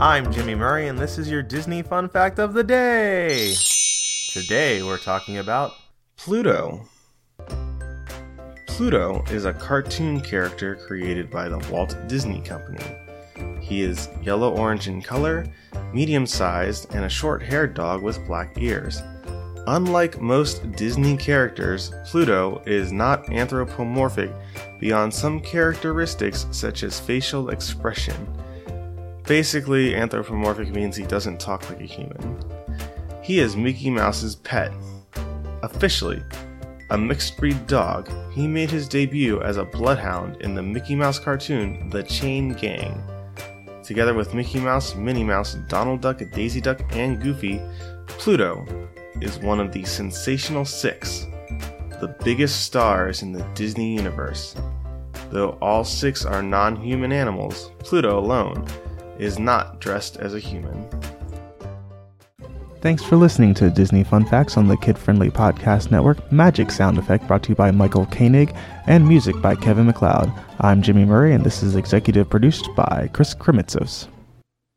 I'm Jimmy Murray, and this is your Disney Fun Fact of the Day. Today we're talking about Pluto. Pluto is a cartoon character created by the Walt Disney Company. He is yellow orange in color, medium sized, and a short haired dog with black ears. Unlike most Disney characters, Pluto is not anthropomorphic beyond some characteristics such as facial expression. Basically, anthropomorphic means he doesn't talk like a human. He is Mickey Mouse's pet. Officially, a mixed breed dog, he made his debut as a bloodhound in the Mickey Mouse cartoon The Chain Gang. Together with Mickey Mouse, Minnie Mouse, Donald Duck, Daisy Duck, and Goofy, Pluto is one of the sensational six, the biggest stars in the Disney universe. Though all six are non human animals, Pluto alone is not dressed as a human. Thanks for listening to Disney Fun Facts on the Kid Friendly Podcast Network. Magic sound effect brought to you by Michael Koenig and music by Kevin MacLeod. I'm Jimmy Murray, and this is executive produced by Chris Kremitzos.